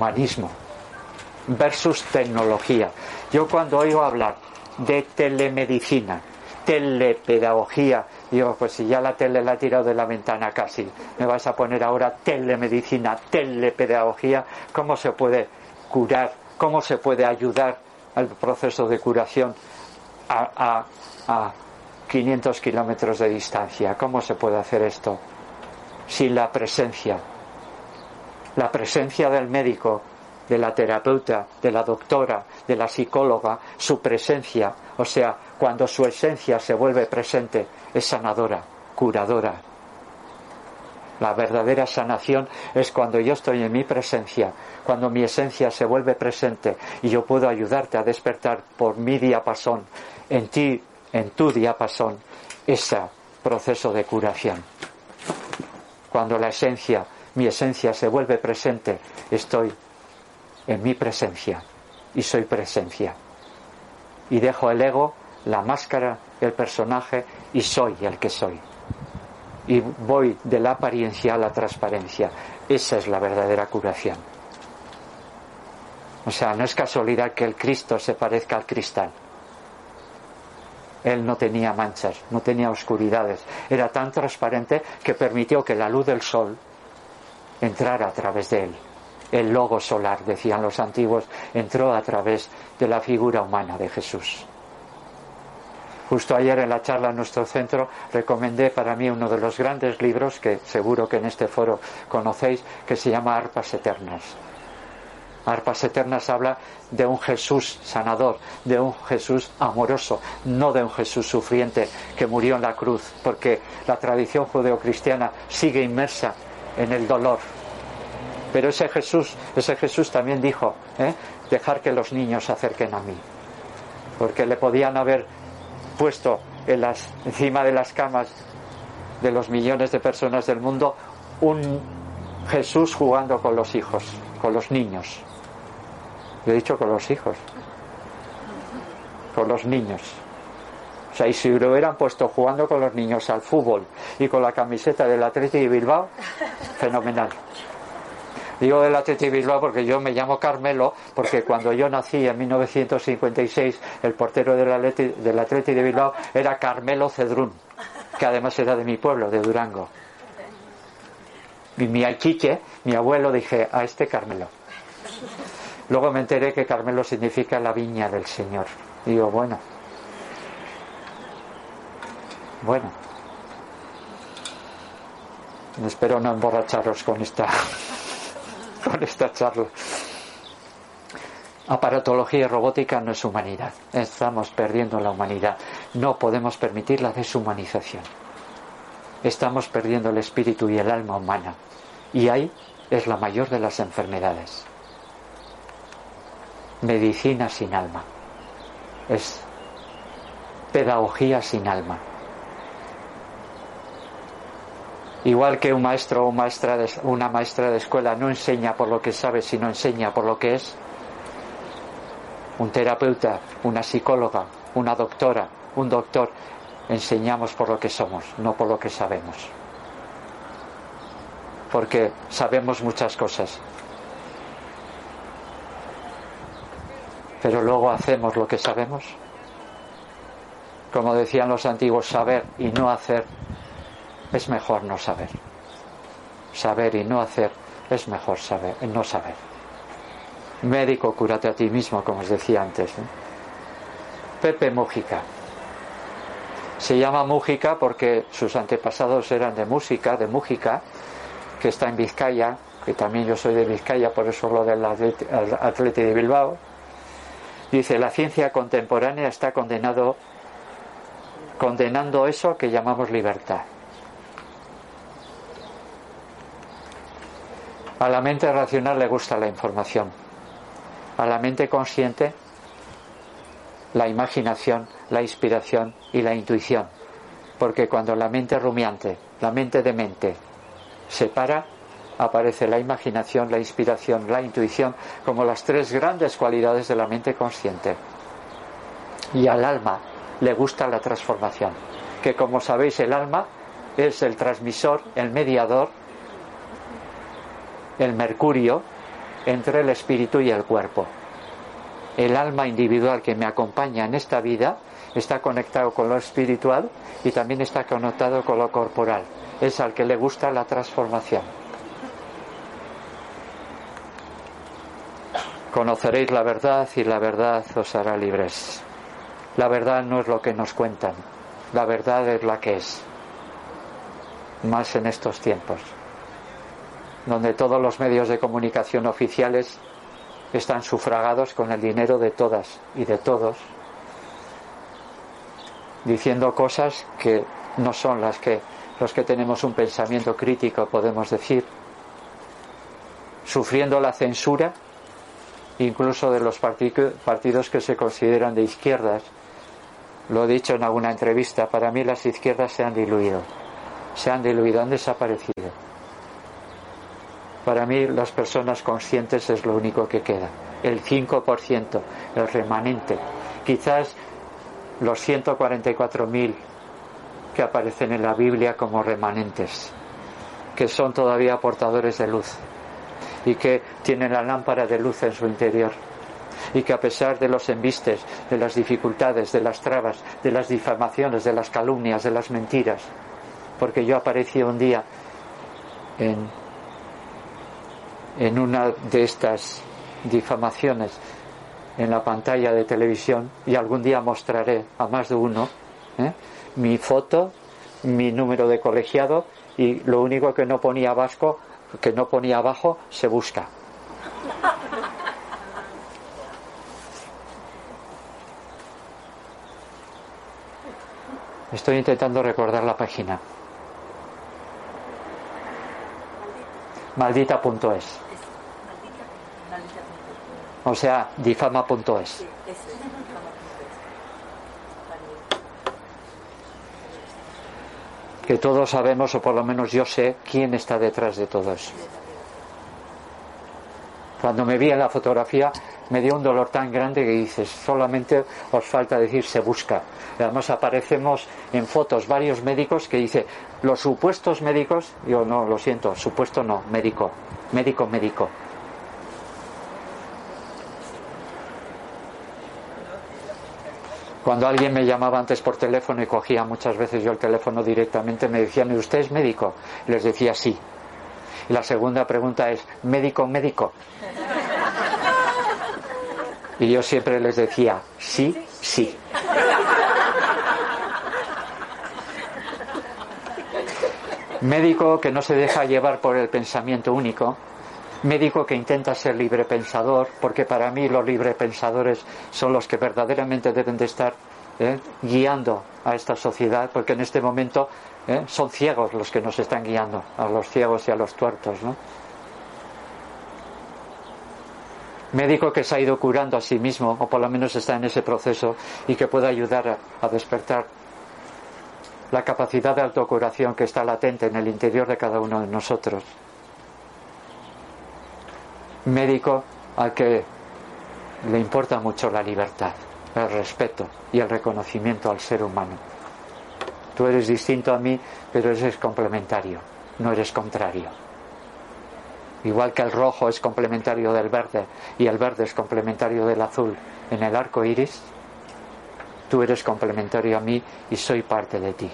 Humanismo versus tecnología. Yo cuando oigo hablar de telemedicina, telepedagogía, digo, pues si ya la tele la he tirado de la ventana casi, me vas a poner ahora telemedicina, telepedagogía, ¿cómo se puede curar? ¿Cómo se puede ayudar al proceso de curación a, a 500 kilómetros de distancia? ¿Cómo se puede hacer esto? Sin la presencia la presencia del médico, de la terapeuta, de la doctora, de la psicóloga, su presencia, o sea, cuando su esencia se vuelve presente, es sanadora, curadora. La verdadera sanación es cuando yo estoy en mi presencia, cuando mi esencia se vuelve presente y yo puedo ayudarte a despertar por mi diapasón, en ti, en tu diapasón, ese proceso de curación. Cuando la esencia mi esencia se vuelve presente, estoy en mi presencia y soy presencia. Y dejo el ego, la máscara, el personaje y soy el que soy. Y voy de la apariencia a la transparencia. Esa es la verdadera curación. O sea, no es casualidad que el Cristo se parezca al cristal. Él no tenía manchas, no tenía oscuridades. Era tan transparente que permitió que la luz del sol entrar a través de él. El logo solar, decían los antiguos, entró a través de la figura humana de Jesús. Justo ayer en la charla en nuestro centro recomendé para mí uno de los grandes libros que seguro que en este foro conocéis, que se llama Arpas Eternas. Arpas Eternas habla de un Jesús sanador, de un Jesús amoroso, no de un Jesús sufriente que murió en la cruz, porque la tradición judeocristiana sigue inmersa en el dolor. Pero ese Jesús, ese Jesús también dijo, ¿eh? dejar que los niños se acerquen a mí. Porque le podían haber puesto encima de las camas de los millones de personas del mundo un Jesús jugando con los hijos, con los niños. Yo he dicho con los hijos, con los niños. O sea, y si lo hubieran puesto jugando con los niños al fútbol y con la camiseta del Atleti de Bilbao, fenomenal. Digo del Atleti de Bilbao porque yo me llamo Carmelo, porque cuando yo nací en 1956, el portero del Atleti, del Atleti de Bilbao era Carmelo Cedrún, que además era de mi pueblo, de Durango. Y mi alquiche, mi abuelo, dije, a este Carmelo. Luego me enteré que Carmelo significa la viña del Señor. Digo, bueno, bueno, espero no emborracharos con esta, con esta charla. Aparatología y robótica no es humanidad. Estamos perdiendo la humanidad. No podemos permitir la deshumanización. Estamos perdiendo el espíritu y el alma humana. Y ahí es la mayor de las enfermedades. Medicina sin alma. Es pedagogía sin alma. Igual que un maestro o una maestra de escuela no enseña por lo que sabe, sino enseña por lo que es, un terapeuta, una psicóloga, una doctora, un doctor, enseñamos por lo que somos, no por lo que sabemos. Porque sabemos muchas cosas. Pero luego hacemos lo que sabemos. Como decían los antiguos, saber y no hacer es mejor no saber. Saber y no hacer es mejor saber, no saber. Médico, cúrate a ti mismo, como os decía antes. Pepe Mújica. Se llama Mújica porque sus antepasados eran de música, de Mújica, que está en Vizcaya, que también yo soy de Vizcaya, por eso lo del Atleti de Bilbao. Dice, la ciencia contemporánea está condenado, condenando eso que llamamos libertad. A la mente racional le gusta la información. A la mente consciente la imaginación, la inspiración y la intuición. Porque cuando la mente rumiante, la mente de mente, se para, aparece la imaginación, la inspiración, la intuición como las tres grandes cualidades de la mente consciente. Y al alma le gusta la transformación, que como sabéis el alma es el transmisor, el mediador, el mercurio entre el espíritu y el cuerpo. El alma individual que me acompaña en esta vida está conectado con lo espiritual y también está conectado con lo corporal. Es al que le gusta la transformación. Conoceréis la verdad y la verdad os hará libres. La verdad no es lo que nos cuentan, la verdad es la que es. Más en estos tiempos, donde todos los medios de comunicación oficiales están sufragados con el dinero de todas y de todos, diciendo cosas que no son las que los que tenemos un pensamiento crítico podemos decir, sufriendo la censura incluso de los partidos que se consideran de izquierdas. Lo he dicho en alguna entrevista, para mí las izquierdas se han diluido, se han diluido, han desaparecido. Para mí las personas conscientes es lo único que queda, el 5%, el remanente. Quizás los 144.000 que aparecen en la Biblia como remanentes, que son todavía portadores de luz y que tienen la lámpara de luz en su interior y que a pesar de los embistes, de las dificultades, de las trabas, de las difamaciones, de las calumnias, de las mentiras, porque yo aparecí un día en, en una de estas difamaciones en la pantalla de televisión y algún día mostraré a más de uno ¿eh? mi foto, mi número de colegiado y lo único que no ponía vasco que no ponía abajo, se busca. Estoy intentando recordar la página. Maldita.es. O sea, difama.es. que todos sabemos, o por lo menos yo sé, quién está detrás de todo eso. Cuando me vi en la fotografía me dio un dolor tan grande que dices, solamente os falta decir se busca. además aparecemos en fotos varios médicos que dice, los supuestos médicos, yo no, lo siento, supuesto no, médico, médico, médico. Cuando alguien me llamaba antes por teléfono y cogía muchas veces yo el teléfono directamente, me decían, ¿usted es médico? Les decía sí. Y la segunda pregunta es, ¿médico, médico? Y yo siempre les decía, sí, sí. Médico que no se deja llevar por el pensamiento único, médico que intenta ser libre pensador, porque para mí los libre pensadores son los que verdaderamente deben de estar ¿eh? guiando a esta sociedad, porque en este momento ¿eh? son ciegos los que nos están guiando, a los ciegos y a los tuertos. ¿no? Médico que se ha ido curando a sí mismo, o por lo menos está en ese proceso, y que pueda ayudar a despertar la capacidad de autocuración que está latente en el interior de cada uno de nosotros médico al que le importa mucho la libertad, el respeto y el reconocimiento al ser humano. Tú eres distinto a mí, pero eres complementario, no eres contrario. Igual que el rojo es complementario del verde y el verde es complementario del azul en el arco iris, tú eres complementario a mí y soy parte de ti.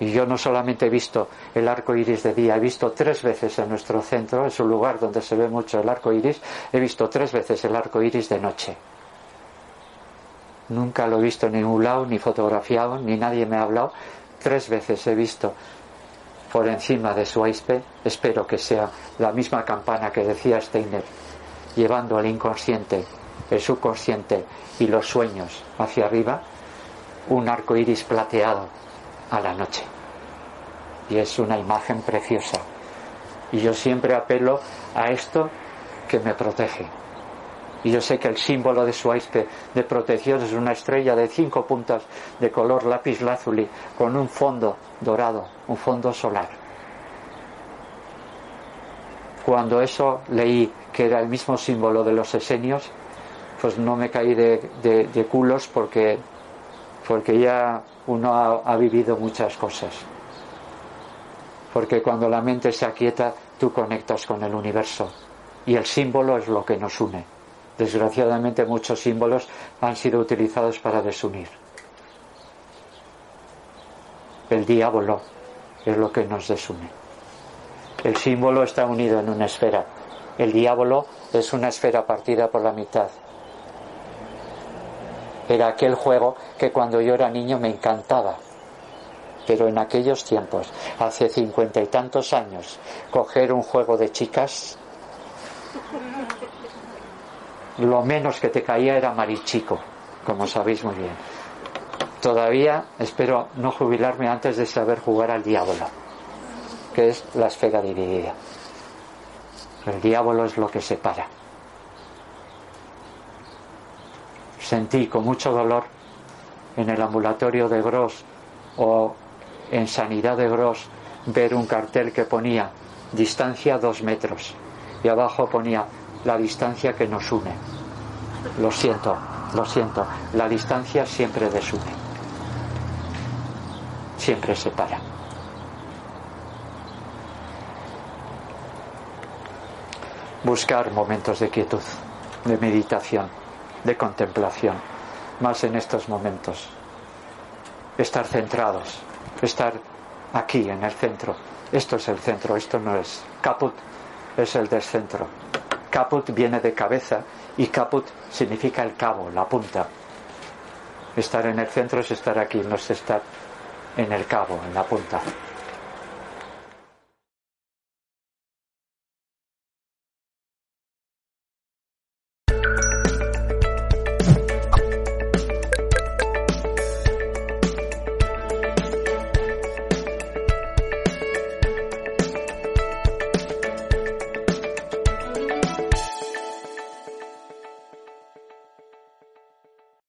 Y yo no solamente he visto el arco iris de día, he visto tres veces en nuestro centro, es un lugar donde se ve mucho el arco iris, he visto tres veces el arco iris de noche. Nunca lo he visto en ningún lado, ni fotografiado, ni nadie me ha hablado. Tres veces he visto por encima de su aispe, espero que sea la misma campana que decía Steiner, llevando al inconsciente el subconsciente y los sueños hacia arriba, un arco iris plateado a la noche. Y es una imagen preciosa. Y yo siempre apelo a esto que me protege. Y yo sé que el símbolo de su aiste de protección es una estrella de cinco puntas de color lápiz lazuli con un fondo dorado, un fondo solar. Cuando eso leí que era el mismo símbolo de los esenios, pues no me caí de, culos porque, porque ya uno ha, ha vivido muchas cosas. Porque cuando la mente se aquieta, tú conectas con el universo. Y el símbolo es lo que nos une. Desgraciadamente muchos símbolos han sido utilizados para desunir. El diablo es lo que nos desune. El símbolo está unido en una esfera. El diablo es una esfera partida por la mitad. Era aquel juego que cuando yo era niño me encantaba. Pero en aquellos tiempos, hace cincuenta y tantos años, coger un juego de chicas, lo menos que te caía era marichico, como sabéis muy bien. Todavía espero no jubilarme antes de saber jugar al diablo que es la esfera dividida. El diablo es lo que separa. Sentí con mucho dolor en el ambulatorio de Gros o en Sanidad de Gros ver un cartel que ponía distancia dos metros y abajo ponía la distancia que nos une. Lo siento, lo siento, la distancia siempre desune, siempre separa. buscar momentos de quietud, de meditación, de contemplación, más en estos momentos. Estar centrados, estar aquí en el centro. Esto es el centro, esto no es. Caput es el descentro. Caput viene de cabeza y caput significa el cabo, la punta. Estar en el centro es estar aquí, no es estar en el cabo, en la punta.